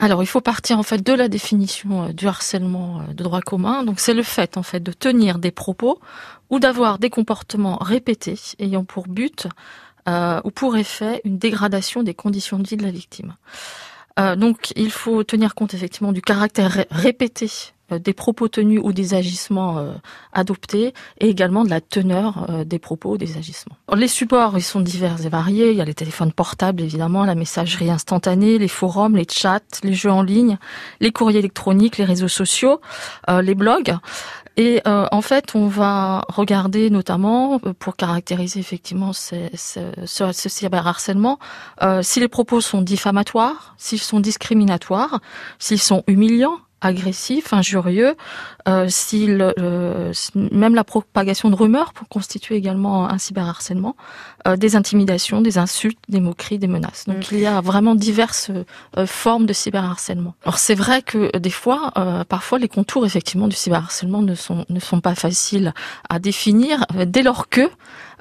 Alors, il faut partir en fait de la définition du harcèlement de droit commun. Donc, c'est le fait en fait de tenir des propos ou d'avoir des comportements répétés ayant pour but euh, ou pour effet une dégradation des conditions de vie de la victime. Euh, donc il faut tenir compte effectivement du caractère répété euh, des propos tenus ou des agissements euh, adoptés et également de la teneur euh, des propos ou des agissements. Les supports, ils sont divers et variés. Il y a les téléphones portables, évidemment, la messagerie instantanée, les forums, les chats, les jeux en ligne, les courriers électroniques, les réseaux sociaux, les blogs. Et en fait, on va regarder notamment, pour caractériser effectivement ce, ce, ce cyberharcèlement, si les propos sont diffamatoires, s'ils sont discriminatoires, s'ils sont humiliants, agressif, injurieux, euh, euh, même la propagation de rumeurs pour constituer également un cyberharcèlement, euh, des intimidations, des insultes, des moqueries, des menaces. Donc mm. il y a vraiment diverses euh, formes de cyberharcèlement. Alors c'est vrai que des fois, parfois les contours effectivement du cyberharcèlement ne sont ne sont pas faciles à définir dès lors que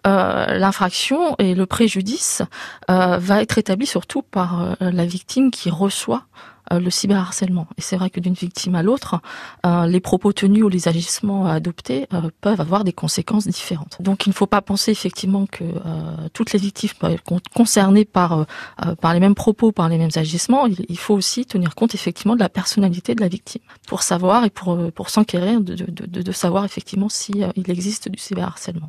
l'infraction et le préjudice va être établi surtout par la victime qui reçoit le cyberharcèlement. Et c'est vrai que d'une victime à l'autre, euh, les propos tenus ou les agissements adoptés euh, peuvent avoir des conséquences différentes. Donc il ne faut pas penser effectivement que toutes les victimes peuvent être concernées par par les mêmes propos, par les mêmes agissements. Il, faut aussi tenir compte effectivement de la personnalité de la victime pour savoir et pour pour s'enquérir de, de, de, de savoir effectivement si il existe du cyberharcèlement.